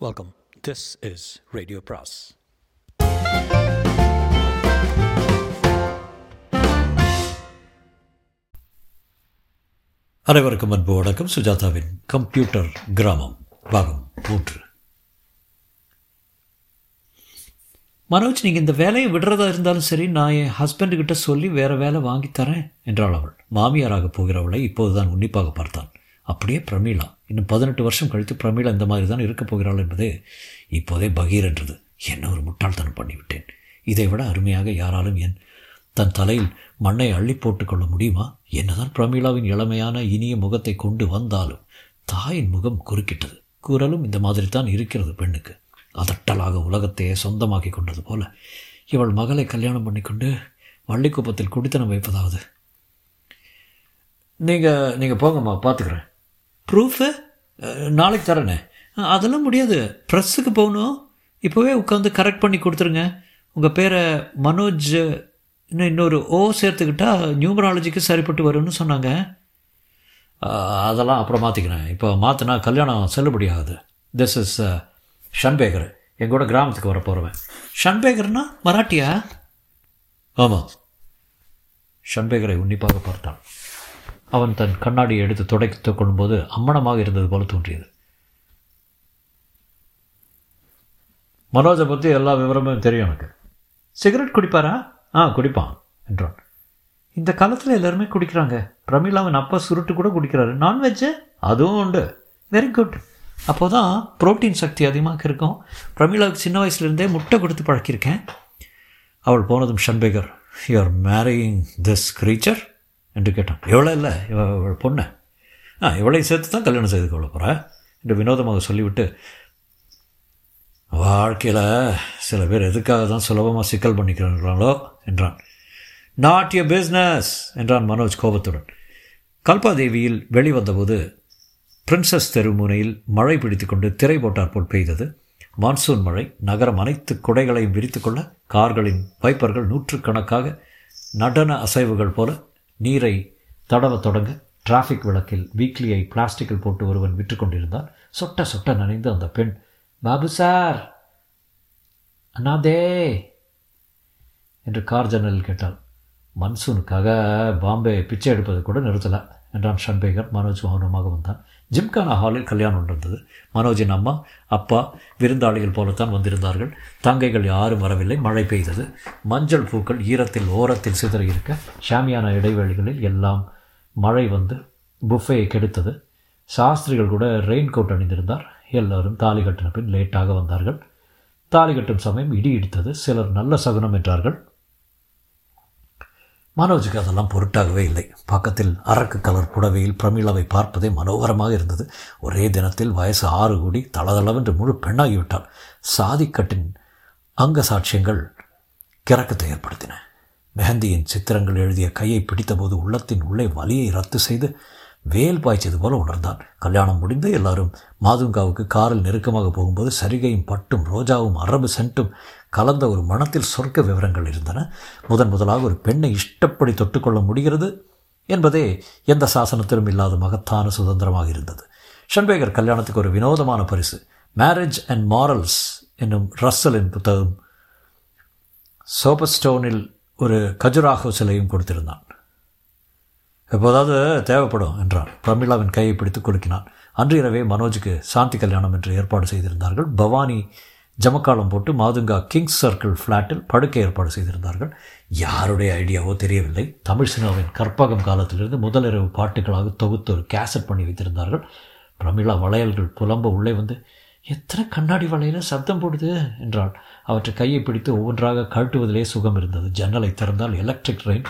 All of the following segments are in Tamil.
வெல்கம் திஸ் இஸ் ரேடியோ பிராஸ் அனைவருக்கும் அன்பு வணக்கம். சுஜாதாவின் கம்ப்யூட்டர் கிராமம் பாகம் மூன்று. மனோஜ் நீங்கள் இந்த வேலையை விடுறதா இருந்தாலும் சரி நான் என் ஹஸ்பண்டுக்கிட்ட சொல்லி வேறு வேலை வாங்கி தரேன் என்றாள் அவள். மாமியாராக போகிறவளை இப்போதுதான் உன்னிப்பாக பார்த்தான். அப்படியே பிரமீளா. இன்னும் பதினெட்டு வருஷம் கழித்து பிரமீளா இந்த மாதிரி தான் இருக்கப் போகிறாள் என்பதே இப்போதே பகீர் என்றது. என்ன ஒரு முட்டாள்தனம் பண்ணிவிட்டேன். இதை விட அருமையாக யாராலும் என் தன் தலையில் மண்ணை அள்ளி போட்டுக்கொள்ள முடியுமா? என்னதான் பிரமீளாவின் இளமையான இனிய முகத்தை கொண்டு வந்தாலும் தாயின் முகம் குறுக்கிட்டது. குரலும் இந்த மாதிரி தான் இருக்கிறது பெண்ணுக்கு. அதட்டலாக உலகத்தையே சொந்தமாக்கி கொண்டது போல. இவள் மகளை கல்யாணம் பண்ணிக்கொண்டு வள்ளிக்குப்பத்தில் குடித்தனம் வைப்பதாவது. நீங்கள் நீங்கள் போங்கம்மா பார்த்துக்கிறேன் ப்ரூஃபு நாளைக்கு uh, தரேனே. அதெல்லாம் முடியாது. ப்ரெஸ்ஸுக்கு போகணும். இப்போவே உட்காந்து கரெக்ட் பண்ணி கொடுத்துருங்க. உங்கள் பேரை மனோஜ் இன்னும் இன்னொரு ஓ சேர்த்துக்கிட்டா நியூமராலஜிக்கு சரிப்பட்டு வரும்னு சொன்னாங்க. அதெல்லாம் அப்புறம் மாற்றிக்கிறேன் இப்போ மாற்றினா கல்யாணம் செல்லுபடி ஆகுது திஸ் uh, இஸ் ஷன்பேகர் எங்கூட கிராமத்துக்கு வர போகிறவன் ஷன்பேகர்னா மராட்டியா? ஆமாம் ஷன்பேகரை உன்னிப்பாக பார்த்தான். அவன் தன் கண்ணாடியை எடுத்து துடைத்து கொள்ளும்போது அம்மனமாக இருந்தது போல தோன்றியது. மனோஜை பற்றி எல்லா விவரமும் தெரியும் எனக்கு. சிகரெட் குடிப்பாரா? ஆ குடிப்பான் என்றான். இந்த காலத்தில் எல்லாருமே குடிக்கிறாங்க. பிரமிளாவின் அப்பா சுருட்டு கூட குடிக்கிறாரு. நான்வெஜ்ஜு அதுவும் உண்டு. வெரி குட் அப்போ தான் ப்ரோட்டீன் சக்தி அதிகமாக இருக்கும். பிரமிளாவுக்கு சின்ன வயசுலேருந்தே முட்டை கொடுத்து பழக்கியிருக்கேன். அவள் போனதும் ஷன்பேகர் you are marrying this creature என்று கேட்டான். எவ்வளோ இல்லை இவ பொண்ணு. ஆ இவளை சேர்த்து தான் கல்யாணம் செய்து கொள்ள போகிறேன் என்று வினோதமாக சொல்லிவிட்டு வாழ்க்கையில் சில பேர் எதுக்காக தான் சுலபமாக சிக்கல் பண்ணிக்கிறாங்களோ என்றான். நாட் ய பிஸ்னஸ் என்றான் மனோஜ் கோபத்துடன். கல்பாதேவியில் வெளிவந்தபோது பிரின்சஸ் தெருமுனையில் மழை பிடித்து கொண்டு திரை போட்டார் போல் பெய்தது. மான்சூன் மழை நகரம் அனைத்து குடைகளையும் விரித்து கொள்ள கார்களின் பைப்பர்கள் நூற்றுக்கணக்காக நடன அசைவுகள் போல நீரை தடவ தொடங்க டிராஃபிக் விளக்கில் வீக்லியை பிளாஸ்டிக்கில் போட்டு ஒருவன் விற்று கொண்டிருந்தான். சொட்ட சொட்ட நனைந்து அந்த பெண் பாபு சார் அண்ணாதே என்று கார் ஜன்னலில் கேட்டாள். மன்சூனுக்காக பாம்பே பிச்சை எடுப்பது கூட நிறுத்தலை என்றான் ஷன்பேகர் மனோஜ் மௌனமாக வந்தான். ஜிம்கானா ஹாலில் கல்யாணம் நடந்தது. மனோஜின் அம்மா அப்பா விருந்தாளிகள் போலத்தான் வந்திருந்தார்கள். தங்கைகள் யாரும் வரவில்லை. மழை பெய்தது. மஞ்சள் பூக்கள் ஈரத்தில் ஓரத்தில் சிதறி இருக்க ஷாமியான இடைவெளிகளில் எல்லாம் மழை வந்து புஃபையை கெடுத்தது. சாஸ்திரிகள் கூட ரெயின் கோட் அணிந்திருந்தார். எல்லோரும் தாலி கட்டின பின் லேட்டாக வந்தார்கள். தாலி கட்டும் சமயம் இடி இடித்தது. சிலர் நல்ல சகுனம் என்றார்கள். மனோஜுக்கு அதெல்லாம் பொருட்டாகவே இல்லை. பக்கத்தில் அரக்கு கலர் புடவையில் பிரமிளாவை பார்ப்பதே மனோகரமாக இருந்தது. ஒரே தினத்தில் வயசு ஆறு கோடி தளதளவென்று முழு பெண்ணாகிவிட்டாள். சாதிக்கட்டின் அங்க சாட்சியங்கள் கிறக்கத்தை ஏற்படுத்தின. மெஹந்தியின் சித்திரங்கள் எழுதிய கையை பிடித்தபோது உள்ளத்தின் உள்ளே வலியை ரத்து செய்து வேல் பாய்ச்சது போல உணர்ந்தான். கல்யாணம் முடிந்து எல்லாரும் மாதுங்காவுக்கு காரில் நெருக்கமாக போகும்போது சரிகையும் பட்டும் ரோஜாவும் அரபு சென்ட்டும் கலந்த ஒரு மனத்தில் சொர்க்க விவரங்கள் இருந்தன. முதன் முதலாக ஒரு பெண்ணை இஷ்டப்படி தொட்டுக்கொள்ள முடிகிறது என்பதே எந்த சாசனத்திலும் இல்லாத மகத்தான சுதந்திரமாக இருந்தது. ஷன்பேகர் கல்யாணத்துக்கு ஒரு வினோதமான பரிசு. மேரேஜ் அண்ட் மாரல்ஸ் என்னும் ரஸ்ஸலின் புத்தகம் சோபஸ்டோனில் ஒரு கஜுராகோ சிலையும் கொடுத்திருந்தான். எப்போதாவது தேவைப்படும் என்றான். பிரமிளாவின் கையை பிடித்து குலுக்கினான். அன்று இரவே மனோஜுக்கு சாந்தி கல்யாணம் என்று ஏற்பாடு செய்திருந்தார்கள். பவானி ஜமக்காலம் போட்டு மாதுங்கா கிங்ஸ் சர்க்கிள் ஃப்ளாட்டில் படுக்கை ஏற்பாடு செய்திருந்தார்கள். யாருடைய ஐடியாவோ தெரியவில்லை. தமிழ் சினிமாவின் கற்பகம் காலத்திலிருந்து முதலிரவு பாட்டுகளாக தொகுத்து ஒரு கேசட் பண்ணி வைத்திருந்தார்கள். பிரமிளா வளையல்கள் புலம்ப உள்ளே வந்து எத்தனை கண்ணாடி வளையல? சப்தம் போடுது என்றாள். அவற்றை கையை பிடித்து ஒவ்வொன்றாக கழட்டுவதிலே சுகம் இருந்தது. ஜன்னலை திறந்தால் எலக்ட்ரிக் ட்ரெயின்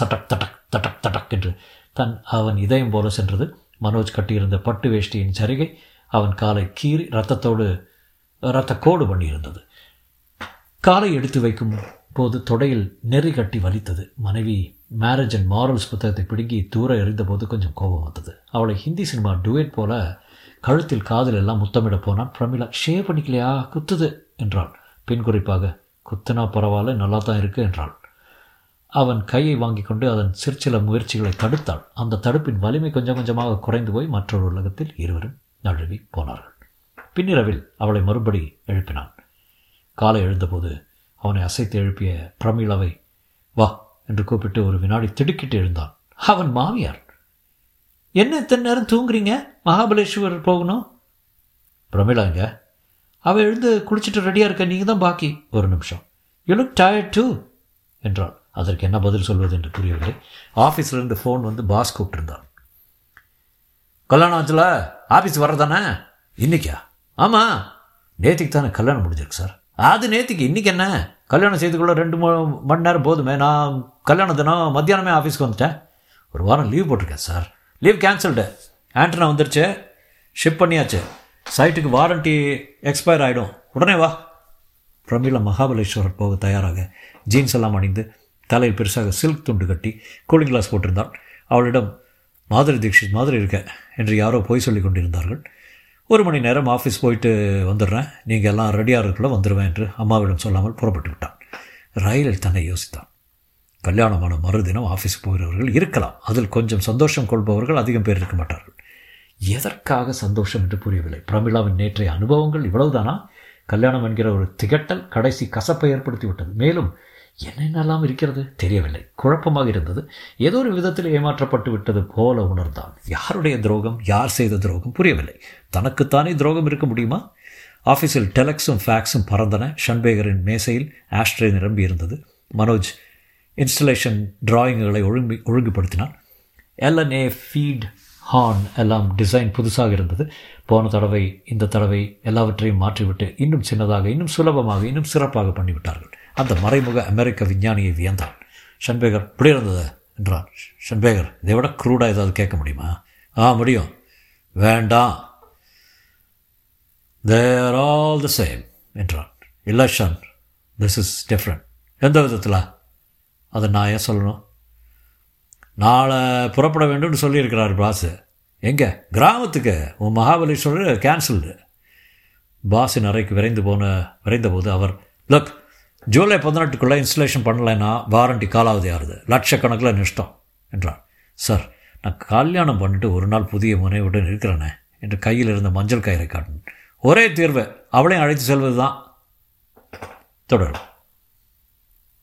சட்டக் தட்டக் தட்டக் தட்டக் என்று தன் அவன் இதயம் போல சென்றது. மனோஜ் கட்டியிருந்த பட்டு வேஷ்டியின் சரிகை அவன் காலை கீறி ரத்தத்தோடு ரத்த கோடு பண்ணியிருந்தது காலை எடுத்து வைக்கும் போது தொடையில் நெறி கட்டி வலித்தது. மனைவி மேரேஜ் அண்ட் மாரல்ஸ் புத்தகத்தை பிடுங்கி தூர எறிந்தபோது கொஞ்சம் கோபம் வந்தது. அவளை ஹிந்தி சினிமா டுவேட் போல கழுத்தில் காதில் எல்லாம் முத்தமிட போனான். பிரமிளா ஷேவ் பண்ணிக்கலையா? குத்துது என்றாள். பின் குறிப்பாக குத்துனா பரவாயில்ல நல்லா தான் இருக்கு என்றாள். அவன் கையை வாங்கி கொண்டு அதன் சிற்சில முயற்சிகளை தடுத்தாள். அந்த தடுப்பின் வலிமை கொஞ்சம் கொஞ்சமாக குறைந்து போய் மற்றொரு உலகத்தில் இருவரும் நழுவி போனார்கள். பின்னிரவில் அவளை மறுபடி எழுப்பினான். காலை எழுந்தபோது அவனை அசைத்து எழுப்பிய பிரமிளாவை வா என்று கூப்பிட்டு ஒரு வினாடி திடுக்கிட்டு எழுந்தான். அவன் மாமியார்? என்ன இத்தனை நேரம் தூங்குறீங்க? மகாபலேஸ்வரர் போகணும்? பிரமிளாங்க அவள் எழுந்து குளிச்சுட்டு ரெடியாக இருக்க. நீங்கள் தான் பாக்கி. ஒரு நிமிஷம். யூ லுக் டயர்ட் டூ என்றாள். அதற்கு என்ன பதில் சொல்வது என்று புரியவில்லை. ஆஃபீஸ்லேருந்து ஃபோன் வந்து பாஸ் கூப்பிட்டுருந்தான். கல்யாணம் ஆச்சுல? ஆஃபீஸ் வர்றதானே? இன்னைக்கா? ஆமாம் நேத்திக்கு தானே கல்யாணம் முடிஞ்சிருக்கு சார். அது நேத்திக்கு இன்றைக்கி என்ன? கல்யாணம் செய்துக்குள்ள ரெண்டு மூணு மணி நேரம் போதுமே. நான் கல்யாண தினம் மத்தியானமே ஆஃபீஸ்க்கு வந்துட்டேன். ஒரு வாரம் லீவ் போட்டிருக்கேன் சார். லீவ் கேன்சல்டு ஆண்டனா வந்துருச்சு. ஷிப் பண்ணியாச்சு. சைட்டுக்கு வாரண்ட்டி எக்ஸ்பயர் ஆகிடும் உடனே வா. பிரமிளா மகாபலேஸ்வரர் போக தயாராக. ஜீன்ஸ் எல்லாம் அணிந்து தலையில் பெருசாக சில்க் துண்டு கட்டி கூலிங் கிளாஸ் போட்டிருந்தாள் அவளிடம் மாதிரி தீக்ஷித் மாதிரி இருக்க என்று யாரோ போய் சொல்லி கொண்டிருந்தார்கள். ஒரு மணி நேரம் ஆஃபீஸ் போயிட்டு வந்துடுறேன். நீங்கள் எல்லாம் ரெடியாக இருக்கல வந்துடுவேன் என்று அம்மாவிடம் சொல்லாமல் புறப்பட்டு விட்டான். ரயிலில் தன்னை யோசித்தான். கல்யாணமான மறுதினம் ஆஃபீஸுக்கு போகிறவர்கள் இருக்கலாம். அதில் கொஞ்சம் சந்தோஷம் கொள்பவர்கள் அதிகம் பேர் இருக்க மாட்டார்கள். எதற்காக சந்தோஷம் என்று புரியவில்லை. பிரமிளாவின் நேற்றைய அனுபவங்கள் இவ்வளவுதானா? கல்யாணம் என்கிற ஒரு திகட்டல் கடைசி கசப்பை ஏற்படுத்தி விட்டது. மேலும் என்னென்னலாம் இருக்கிறது? தெரியவில்லை. குழப்பமாக இருந்தது. ஏதோ ஒரு விதத்தில் ஏமாற்றப்பட்டு விட்டது போல உணர்ந்தான். யாருடைய துரோகம்? யார் செய்த துரோகம்? புரியவில்லை. தனக்குத்தானே துரோகம் இருக்க முடியுமா? ஆஃபீஸில் டெலக்ஸும் ஃபேக்ஸும் பறந்தன. ஷன்பேகரின் மேசையில் ஆஸ்ட்ரே நிரம்பி இருந்தது. மனோஜ் இன்ஸ்டலேஷன் டிராயிங்குகளை ஒழுங்கு ஒழுங்குபடுத்தினான். எல்என்ஏ ஃபீட் ஹார்ன் எல்லாம் டிசைன் புதுசாக இருந்தது. போன தடவை இந்த தடவை எல்லாவற்றையும் மாற்றிவிட்டு இன்னும் சின்னதாக இன்னும் சுலபமாக இன்னும் சிறப்பாக பண்ணிவிட்டார்கள். அந்த மறைமுக அமெரிக்க விஞ்ஞானியை வியந்தான் ஷன்பேகர் இப்படி இருந்தது என்றான் ஷன்பேகர் இதை விட க்ரூடாக ஏதாவது கேட்க முடியுமா? ஆ முடியும். வேண்டாம். தேர் ஆல் த சேம் என்றான் இல்லை ஷன் திஸ் இஸ் டிஃப்ரெண்ட் எந்த விதத்தில்? அதை நான் ஏன் சொல்லணும்? நாளை புறப்பட வேண்டும்னு சொல்லியிருக்கிறார் பாஸு எங்கே? கிராமத்துக்கு. உன் மகாபலீஸ்வரர் கேன்சல்டு பாஸின் அறைக்கு விரைந்து போன விரைந்தபோது அவர் லுக் ஜூலை பதினெட்டுக்குள்ளே இன்ஸ்டலேஷன் பண்ணலைன்னா வாரண்டி காலாவதி ஆகுது லட்சக்கணக்கில் நஷ்டம் என்றார். சார் நான் கல்யாணம் பண்ணிட்டு ஒரு நாள் புதிய முனைவுடன் இருக்கிறேனே என்று கையில் இருந்த மஞ்சள் கயிறை காட்டினேன் ஒரே தீர்வு அவளையும் அழைத்து செல்வது தான் தொடரும்.